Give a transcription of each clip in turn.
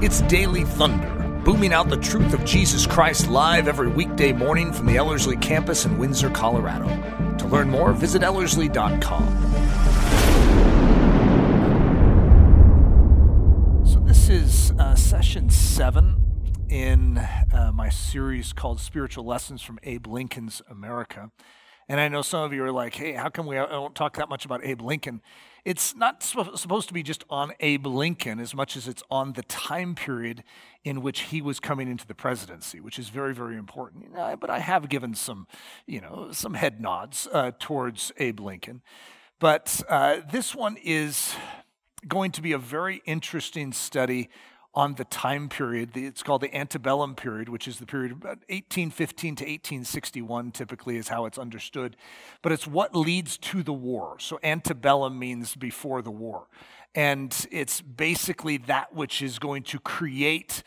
It's Daily Thunder, booming out the truth of Jesus Christ live every weekday morning from the Ellerslie campus in Windsor, Colorado. To learn more, visit Ellerslie.com. So, this is uh, session seven in uh, my series called Spiritual Lessons from Abe Lincoln's America. And I know some of you are like, hey, how come we don't talk that much about Abe Lincoln? It's not supposed to be just on Abe Lincoln as much as it's on the time period in which he was coming into the presidency, which is very, very important. You know, but I have given some, you know, some head nods uh, towards Abe Lincoln. But uh, this one is going to be a very interesting study on the time period. It's called the antebellum period, which is the period about 1815 to 1861, typically, is how it's understood. But it's what leads to the war. So antebellum means before the war. And it's basically that which is going to create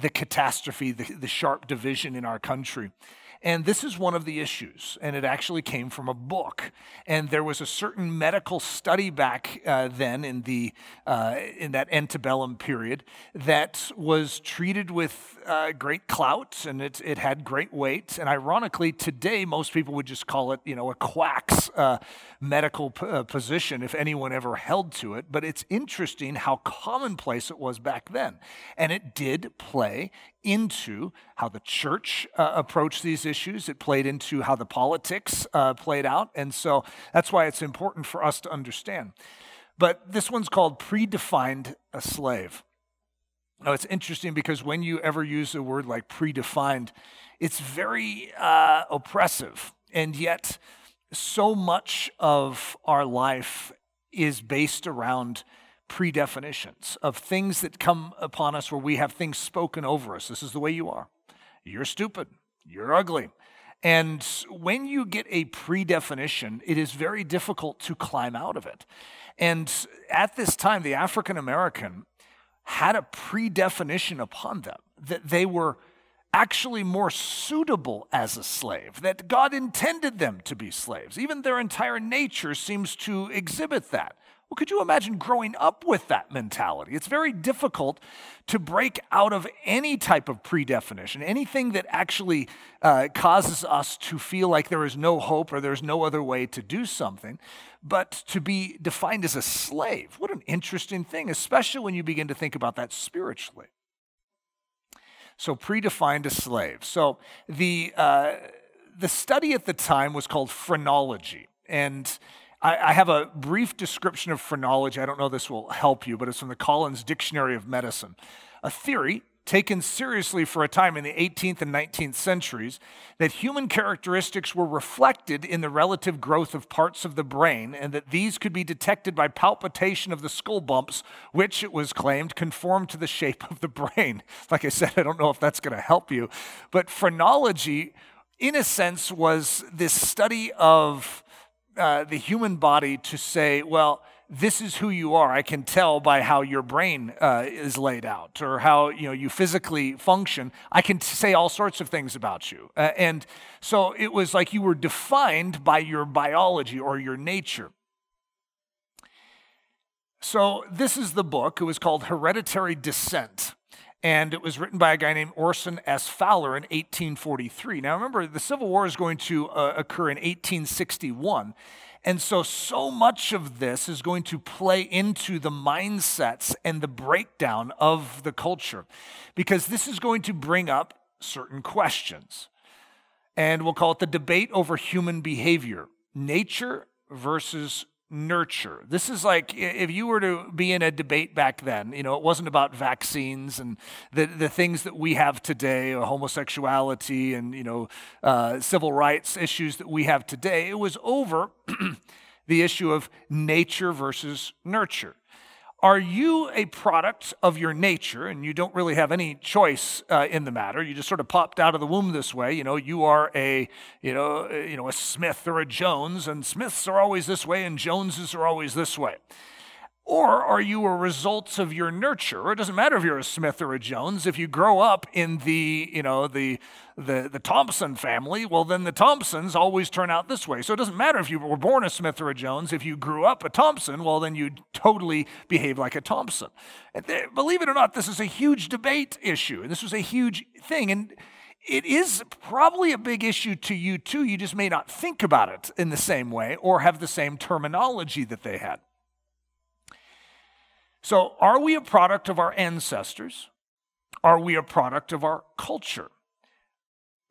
the catastrophe, the, the sharp division in our country. And this is one of the issues, and it actually came from a book. And there was a certain medical study back uh, then in the uh, in that antebellum period that was treated with uh, great clout, and it it had great weight. And ironically, today most people would just call it, you know, a quack's uh, medical p- uh, position if anyone ever held to it. But it's interesting how commonplace it was back then, and it did play into how the church uh, approached these issues. It played into how the politics uh, played out. And so that's why it's important for us to understand. But this one's called predefined a slave. Now, it's interesting because when you ever use a word like predefined, it's very uh, oppressive. And yet, so much of our life is based around predefinitions of things that come upon us where we have things spoken over us. This is the way you are. You're stupid. You're ugly. And when you get a predefinition, it is very difficult to climb out of it. And at this time, the African American had a predefinition upon them that they were actually more suitable as a slave, that God intended them to be slaves. Even their entire nature seems to exhibit that. Well, could you imagine growing up with that mentality? It's very difficult to break out of any type of predefinition, anything that actually uh, causes us to feel like there is no hope or there's no other way to do something, but to be defined as a slave. What an interesting thing, especially when you begin to think about that spiritually. So, predefined a slave. So, the, uh, the study at the time was called phrenology. And I, I have a brief description of phrenology. I don't know this will help you, but it's from the Collins Dictionary of Medicine. A theory taken seriously for a time in the 18th and 19th centuries that human characteristics were reflected in the relative growth of parts of the brain and that these could be detected by palpitation of the skull bumps which it was claimed conformed to the shape of the brain. Like i said i don't know if that's going to help you. But phrenology in a sense was this study of uh, the human body to say, well, this is who you are. I can tell by how your brain uh, is laid out or how you know you physically function. I can say all sorts of things about you. Uh, and so it was like you were defined by your biology or your nature. So this is the book. It was called Hereditary Descent and it was written by a guy named Orson S. Fowler in 1843. Now, remember, the Civil War is going to uh, occur in 1861. And so, so much of this is going to play into the mindsets and the breakdown of the culture because this is going to bring up certain questions. And we'll call it the debate over human behavior nature versus nurture. This is like if you were to be in a debate back then, you know, it wasn't about vaccines and the, the things that we have today, or homosexuality and, you know, uh, civil rights issues that we have today. It was over the issue of nature versus nurture. Are you a product of your nature and you don't really have any choice uh, in the matter? You just sort of popped out of the womb this way. You know, you are a, you know, you know, a Smith or a Jones, and Smiths are always this way and Joneses are always this way. Or are you a result of your nurture? It doesn't matter if you're a Smith or a Jones. If you grow up in the, you know, the, the, the Thompson family, well, then the Thompsons always turn out this way. So it doesn't matter if you were born a Smith or a Jones. If you grew up a Thompson, well, then you totally behave like a Thompson. Believe it or not, this is a huge debate issue. And this was a huge thing. And it is probably a big issue to you too. You just may not think about it in the same way or have the same terminology that they had. So, are we a product of our ancestors? Are we a product of our culture?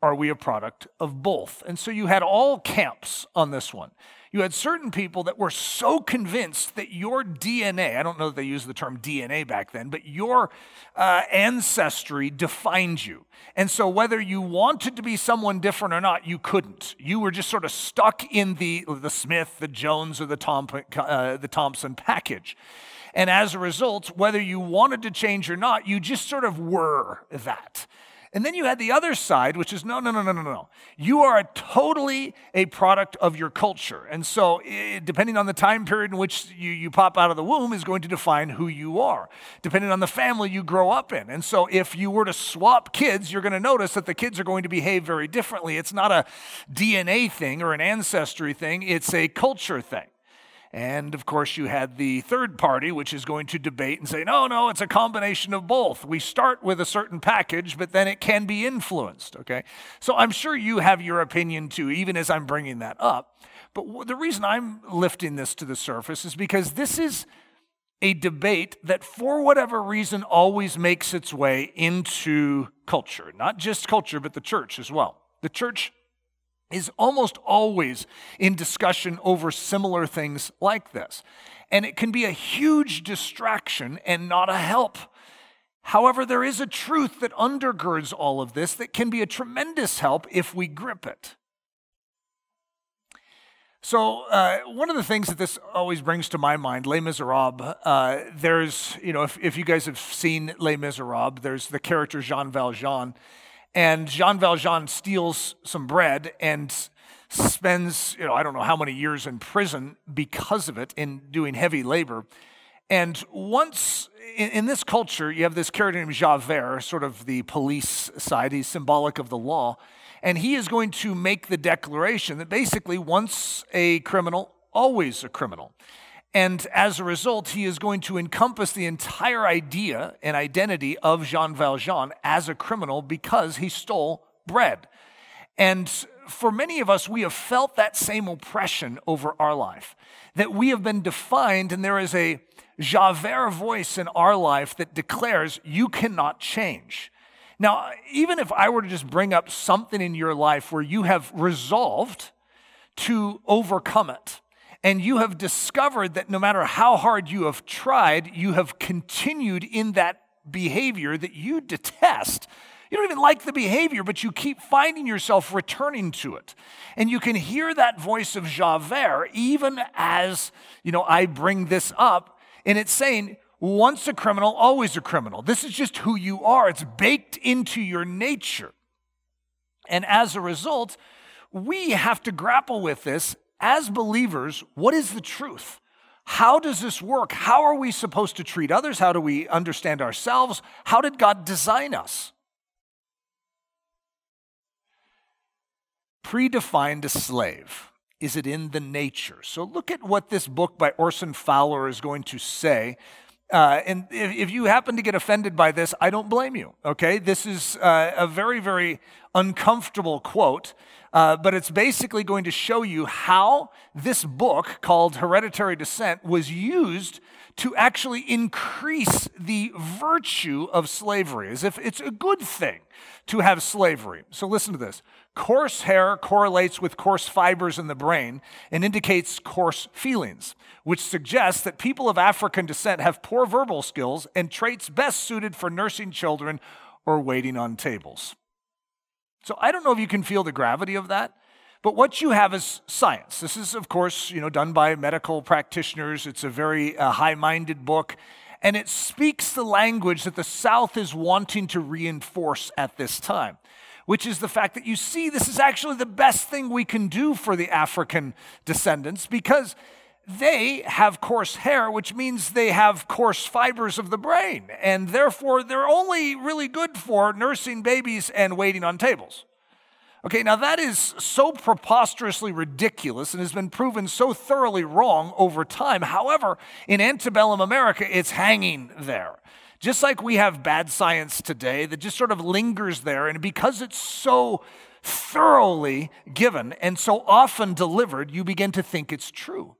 Are we a product of both? And so you had all camps on this one. You had certain people that were so convinced that your DNA, I don't know that they used the term DNA back then, but your uh, ancestry defined you. And so whether you wanted to be someone different or not, you couldn't. You were just sort of stuck in the, the Smith, the Jones, or the, Tom, uh, the Thompson package. And as a result, whether you wanted to change or not, you just sort of were that. And then you had the other side, which is no, no, no, no, no, no. You are a totally a product of your culture. And so, eh, depending on the time period in which you, you pop out of the womb, is going to define who you are, depending on the family you grow up in. And so, if you were to swap kids, you're going to notice that the kids are going to behave very differently. It's not a DNA thing or an ancestry thing, it's a culture thing. And of course, you had the third party, which is going to debate and say, no, no, it's a combination of both. We start with a certain package, but then it can be influenced, okay? So I'm sure you have your opinion too, even as I'm bringing that up. But the reason I'm lifting this to the surface is because this is a debate that, for whatever reason, always makes its way into culture. Not just culture, but the church as well. The church is almost always in discussion over similar things like this. And it can be a huge distraction and not a help. However, there is a truth that undergirds all of this that can be a tremendous help if we grip it. So, uh, one of the things that this always brings to my mind, Les Miserables, uh, there's, you know, if, if you guys have seen Les Miserables, there's the character Jean Valjean and Jean Valjean steals some bread and spends, you know, I don't know how many years in prison because of it in doing heavy labor. And once in, in, this culture, you have this character named Javert, sort of the police side, he's symbolic of the law. And he is going to make the declaration that basically, once a criminal, always a criminal. And as a result, he is going to encompass the entire idea and identity of Jean Valjean as a criminal because he stole bread. And for many of us, we have felt that same oppression over our life, that we have been defined, and there is a Javert voice in our life that declares, You cannot change. Now, even if I were to just bring up something in your life where you have resolved to overcome it, and you have discovered that no matter how hard you have tried, you have continued in that behavior that you detest. You don't even like the behavior, but you keep finding yourself returning to it. And you can hear that voice of Javert even as, you know, I bring this up, and it's saying, once a criminal, always a criminal. This is just who you are. It's baked into your nature. And as a result, we have to grapple with this as believers, what is the truth? How does this work? How are we supposed to treat others? How do we understand ourselves? How did God design us? Predefined a slave. Is it in the nature? So look at what this book by Orson Fowler is going to say. Uh, and if, if, you happen to get offended by this, I don't blame you, okay? This is uh, a very, very uncomfortable quote. Uh, but it's basically going to show you how this book called Hereditary Descent was used to actually increase the virtue of slavery, as if it's a good thing to have slavery. So listen to this. Coarse hair correlates with coarse fibers in the brain and indicates coarse feelings, which suggests that people of African descent have poor verbal skills and traits best suited for nursing children or waiting on tables. So I don't know if you can feel the gravity of that, but what you have is science. This is, of course, you know, done by medical practitioners. It's a very uh, high-minded book, and it speaks the language that the South is wanting to reinforce at this time, which is the fact that you see this is actually the best thing we can do for the African descendants because they have coarse hair, which means they have coarse fibers of the brain, and therefore they're only really good for nursing babies and waiting on tables. Okay, now that is so preposterously ridiculous and has been proven so thoroughly wrong over time. However, in antebellum America, it's hanging there. Just like we have bad science today that just sort of lingers there, and because it's so thoroughly given and so often delivered, you begin to think it's true.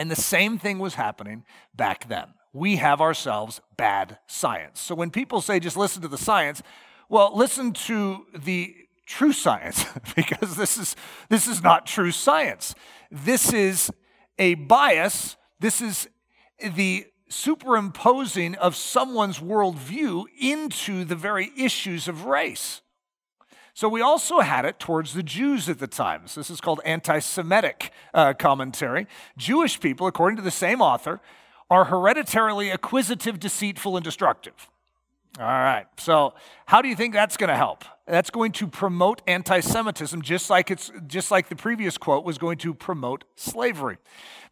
And the same thing was happening back then. We have ourselves bad science. So when people say just listen to the science, well, listen to the true science because this is this is not true science. This is a bias. This is the superimposing of someone's worldview into the very issues of race. So we also had it towards the Jews at the time. So this is called anti Semitic uh, commentary. Jewish people, according to the same author, are hereditarily acquisitive, deceitful, and destructive. All right. So, how do you think that's going to help? That's going to promote anti-Semitism, just like it's just like the previous quote was going to promote slavery.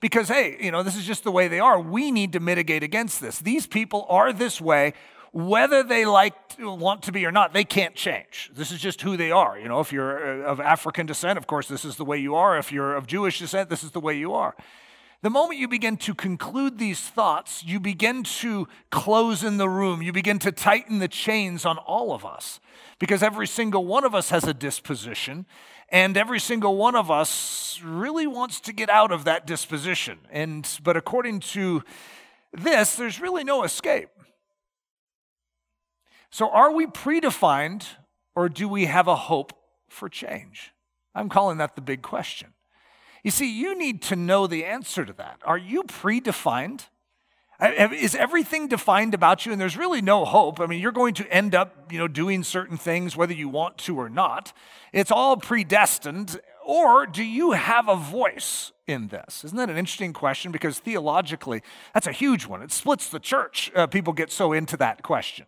Because hey, you know, this is just the way they are. We need to mitigate against this. These people are this way whether they like to, want to be or not, they can't change. This is just who they are. You know, if you're uh, of African descent, of course, this is the way you are. If you're of Jewish descent, this is the way you are. The moment you begin to conclude these thoughts, you begin to close in the room. You begin to tighten the chains on all of us because every single one of us has a disposition, and every single one of us really wants to get out of that disposition. And but according to this, there's really no escape. So, are we predefined or do we have a hope for change? I'm calling that the big question. You see, you need to know the answer to that. Are you predefined? Is everything defined about you and there's really no hope? I mean, you're going to end up, you know, doing certain things whether you want to or not. It's all predestined. Or do you have a voice in this? Isn't that an interesting question? Because theologically, that's a huge one. It splits the church. Uh, people get so into that question.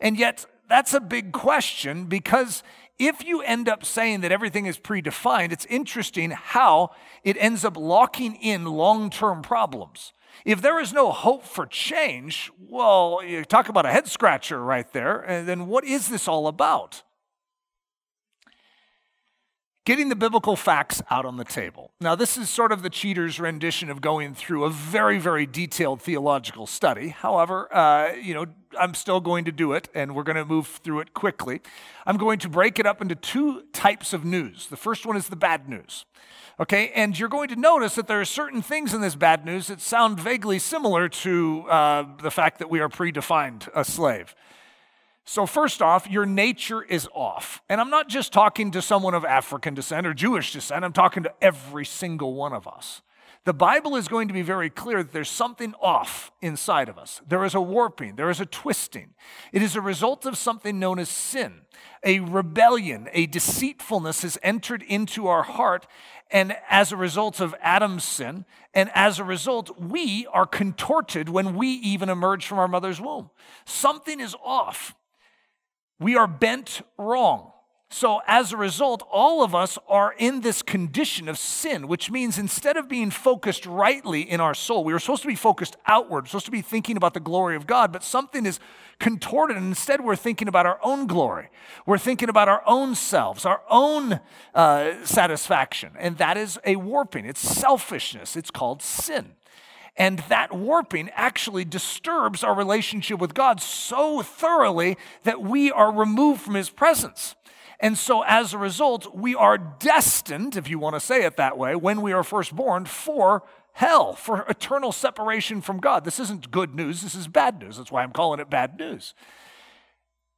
And yet, that's a big question because if you end up saying that everything is predefined, it's interesting how it ends up locking in long term problems. If there is no hope for change, well, you talk about a head scratcher right there, and then what is this all about? Getting the biblical facts out on the table. Now, this is sort of the cheater's rendition of going through a very, very detailed theological study. However, uh, you know, I'm still going to do it, and we're going to move through it quickly. I'm going to break it up into two types of news. The first one is the bad news. Okay, and you're going to notice that there are certain things in this bad news that sound vaguely similar to uh, the fact that we are predefined a slave. So, first off, your nature is off. And I'm not just talking to someone of African descent or Jewish descent, I'm talking to every single one of us. The Bible is going to be very clear that there's something off inside of us. There is a warping, there is a twisting. It is a result of something known as sin. A rebellion, a deceitfulness has entered into our heart, and as a result of Adam's sin, and as a result, we are contorted when we even emerge from our mother's womb. Something is off. We are bent wrong. So, as a result, all of us are in this condition of sin, which means instead of being focused rightly in our soul, we were supposed to be focused outward, supposed to be thinking about the glory of God, but something is contorted, and instead we're thinking about our own glory. We're thinking about our own selves, our own uh, satisfaction, and that is a warping. It's selfishness, it's called sin. And that warping actually disturbs our relationship with God so thoroughly that we are removed from His presence. And so, as a result, we are destined, if you want to say it that way, when we are first born, for hell, for eternal separation from God. This isn't good news, this is bad news. That's why I'm calling it bad news.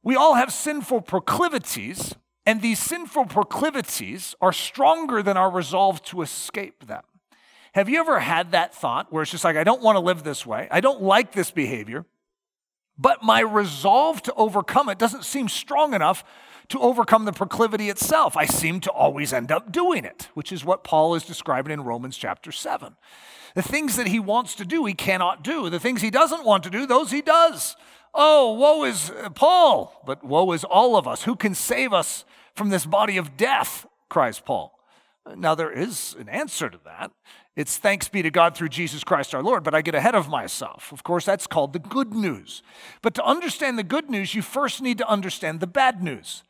We all have sinful proclivities, and these sinful proclivities are stronger than our resolve to escape them. Have you ever had that thought where it's just like, I don't want to live this way, I don't like this behavior, but my resolve to overcome it doesn't seem strong enough to overcome the proclivity itself. I seem to always end up doing it, which is what Paul is describing in Romans chapter 7. The things that he wants to do, he cannot do. The things he doesn't want to do, those he does. Oh, woe is uh, Paul, but woe is all of us. Who can save us from this body of death? cries Paul. Now, there is an answer to that. It's thanks be to God through Jesus Christ our Lord, but I get ahead of myself. Of course, that's called the good news. But to understand the good news, you first need to understand the bad news.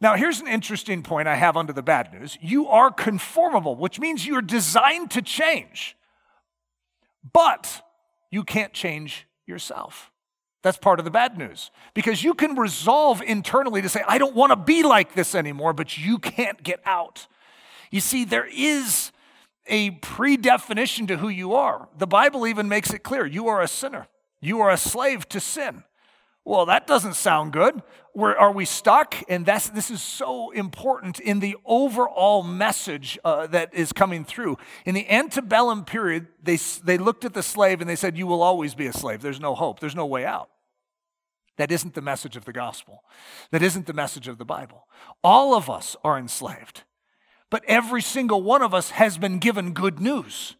Now, here's an interesting point I have under the bad news. You are conformable, which means you're designed to change, but you can't change yourself. That's part of the bad news. Because you can resolve internally to say, I don't want to be like this anymore, but you can't get out. You see, there is a predefinition to who you are. The Bible even makes it clear you are a sinner, you are a slave to sin. Well, that doesn't sound good. Where are we stuck? And that's, this is so important in the overall message uh, that is coming through. In the antebellum period, they, they looked at the slave and they said, You will always be a slave. There's no hope, there's no way out. That isn't the message of the gospel. That isn't the message of the Bible. All of us are enslaved, but every single one of us has been given good news.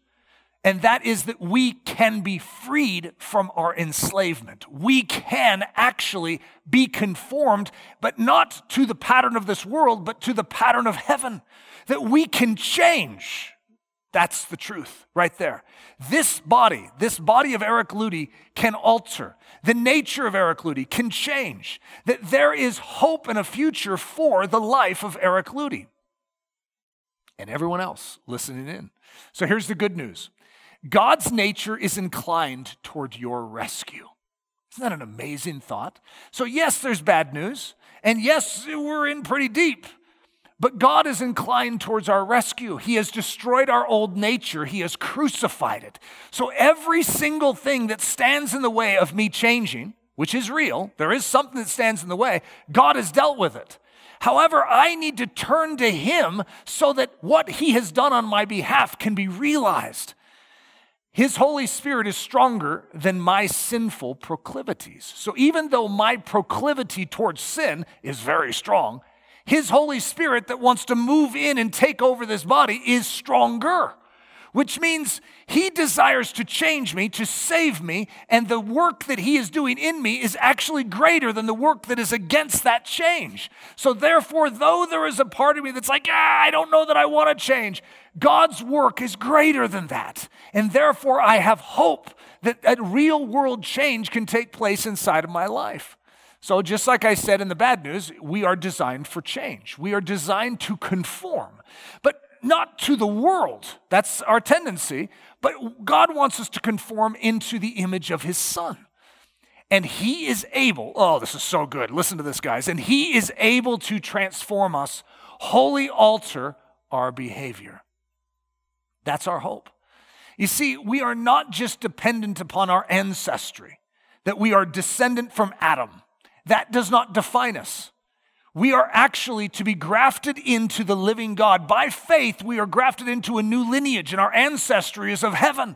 And that is that we can be freed from our enslavement. We can actually be conformed, but not to the pattern of this world, but to the pattern of heaven. That we can change. That's the truth right there. This body, this body of Eric Ludy can alter. The nature of Eric Ludy can change. That there is hope and a future for the life of Eric Ludy and everyone else listening in. So here's the good news God's nature is inclined toward your rescue. Isn't that an amazing thought? So, yes, there's bad news, and yes, we're in pretty deep. But God is inclined towards our rescue. He has destroyed our old nature, He has crucified it. So, every single thing that stands in the way of me changing, which is real, there is something that stands in the way, God has dealt with it. However, I need to turn to Him so that what He has done on my behalf can be realized. His Holy Spirit is stronger than my sinful proclivities. So even though my proclivity towards sin is very strong, His Holy Spirit that wants to move in and take over this body is stronger which means he desires to change me, to save me, and the work that he is doing in me is actually greater than the work that is against that change. So, therefore, though there is a part of me that's like, ah, I don't know that I want to change, God's work is greater than that. And therefore, I have hope that a real world change can take place inside of my life. So, just like I said in the bad news, we are designed for change. We are designed to conform. But not to the world. That's our tendency. But God wants us to conform into the image of his son. And he is able, oh, this is so good. Listen to this, guys. And he is able to transform us, wholly alter our behavior. That's our hope. You see, we are not just dependent upon our ancestry, that we are descendant from Adam. That does not define us. We are actually to be grafted into the living God. By faith, we are grafted into a new lineage, and our ancestry is of heaven.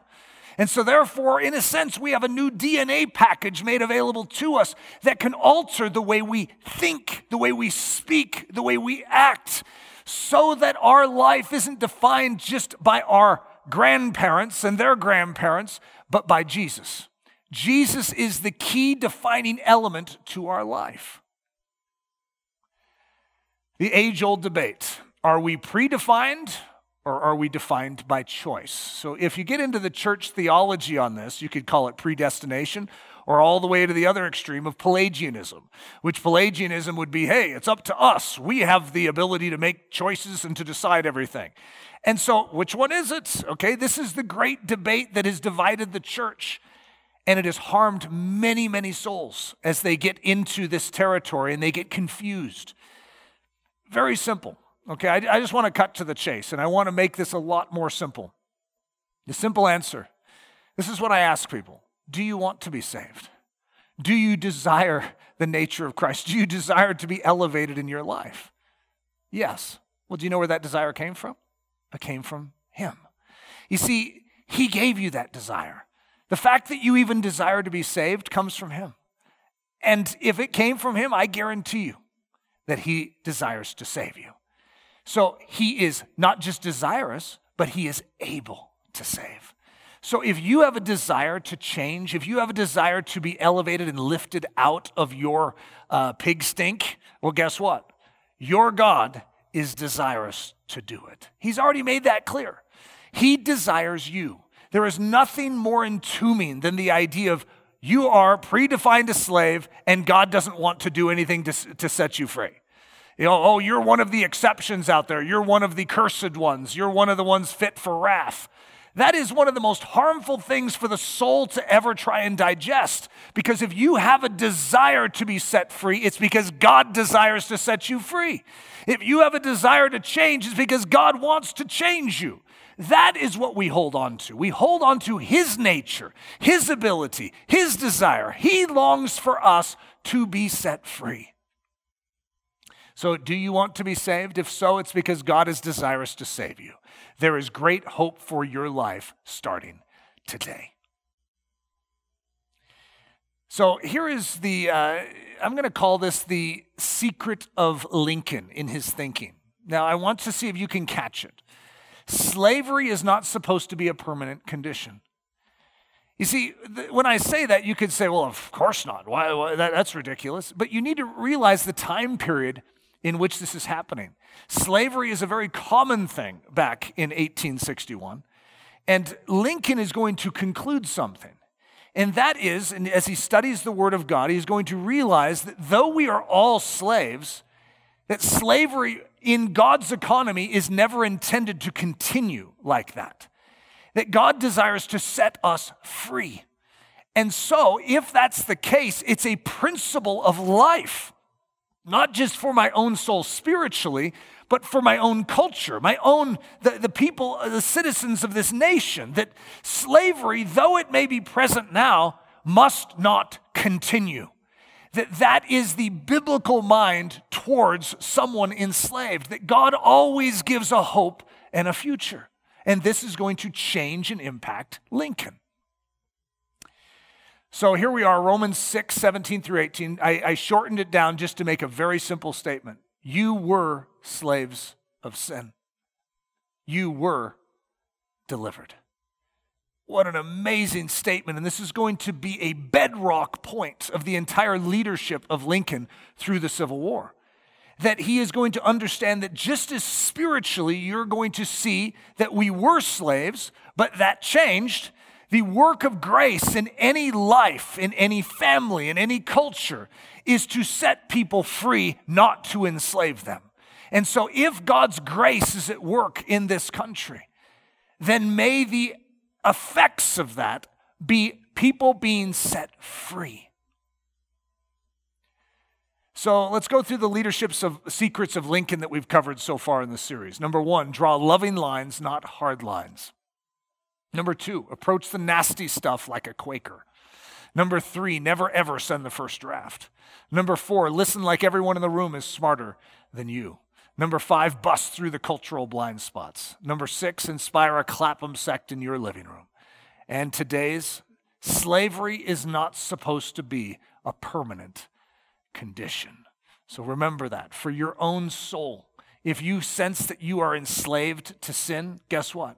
And so, therefore, in a sense, we have a new DNA package made available to us that can alter the way we think, the way we speak, the way we act, so that our life isn't defined just by our grandparents and their grandparents, but by Jesus. Jesus is the key defining element to our life. The age old debate are we predefined or are we defined by choice? So, if you get into the church theology on this, you could call it predestination, or all the way to the other extreme of Pelagianism, which Pelagianism would be hey, it's up to us. We have the ability to make choices and to decide everything. And so, which one is it? Okay, this is the great debate that has divided the church. And it has harmed many, many souls as they get into this territory and they get confused. Very simple. Okay, I, I just want to cut to the chase and I want to make this a lot more simple. The simple answer this is what I ask people Do you want to be saved? Do you desire the nature of Christ? Do you desire to be elevated in your life? Yes. Well, do you know where that desire came from? It came from Him. You see, He gave you that desire. The fact that you even desire to be saved comes from Him. And if it came from Him, I guarantee you, that he desires to save you. So he is not just desirous, but he is able to save. So if you have a desire to change, if you have a desire to be elevated and lifted out of your uh, pig stink, well, guess what? Your God is desirous to do it. He's already made that clear. He desires you. There is nothing more entombing than the idea of you are predefined a slave and God doesn't want to do anything to, to set you free. You know, oh, you're one of the exceptions out there. You're one of the cursed ones. You're one of the ones fit for wrath. That is one of the most harmful things for the soul to ever try and digest. Because if you have a desire to be set free, it's because God desires to set you free. If you have a desire to change, it's because God wants to change you. That is what we hold on to. We hold on to His nature, His ability, His desire. He longs for us to be set free. So, do you want to be saved? If so, it's because God is desirous to save you. There is great hope for your life starting today. So here is the, uh, I'm going to call this the secret of Lincoln in his thinking. Now, I want to see if you can catch it. Slavery is not supposed to be a permanent condition. You see, th- when I say that, you could say, well, of course not. Why, why that, that's ridiculous. But you need to realize the time period in which this is happening. Slavery is a very common thing back in 1861. And Lincoln is going to conclude something. And that is, and as he studies the Word of God, he's going to realize that though we are all slaves, that slavery in God's economy is never intended to continue like that. That God desires to set us free. And so, if that's the case, it's a principle of life not just for my own soul spiritually, but for my own culture, my own, the, the people, uh, the citizens of this nation, that slavery, though it may be present now, must not continue. That that is the biblical mind towards someone enslaved, that God always gives a hope and a future. And this is going to change and impact Lincoln. So here we are, Romans 6, 17 through 18. I, I, shortened it down just to make a very simple statement. You were slaves of sin, you were delivered. What an amazing statement. And this is going to be a bedrock point of the entire leadership of Lincoln through the Civil War. That he is going to understand that just as spiritually you're going to see that we were slaves, but that changed, the work of grace in any life, in any family, in any culture is to set people free, not to enslave them. And so, if God's grace is at work in this country, then may the effects of that be people being set free. So let's go through the leadership's of secrets of Lincoln that we've covered so far in the series. Number one, draw loving lines, not hard lines. Number two, approach the nasty stuff like a Quaker. Number three, never ever send the first draft. Number four, listen like everyone in the room is smarter than you. Number five, bust through the cultural blind spots. Number six, inspire a Clapham sect in your living room. And today's slavery is not supposed to be a permanent condition. So remember that for your own soul. If you sense that you are enslaved to sin, guess what?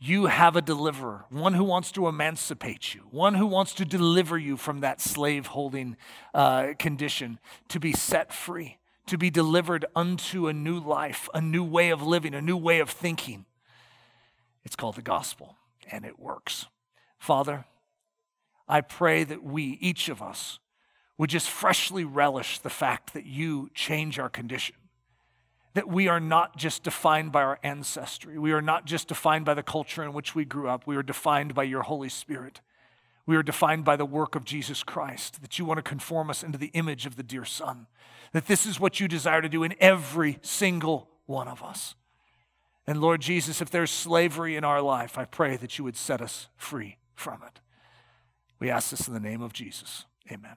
You have a deliverer, one who wants to emancipate you, one who wants to deliver you from that slave holding uh, condition, to be set free, to be delivered unto a new life, a new way of living, a new way of thinking. It's called the gospel, and it works. Father, I pray that we, each of us, would just freshly relish the fact that you change our condition that we are not just defined by our ancestry. We are not just defined by the culture in which we grew up. We are defined by your Holy Spirit. We are defined by the work of Jesus Christ, that you want to conform us into the image of the dear Son, that this is what you desire to do in every single one of us. And Lord Jesus, if there's slavery in our life, I pray that you would set us free from it. We ask this in the name of Jesus. Amen.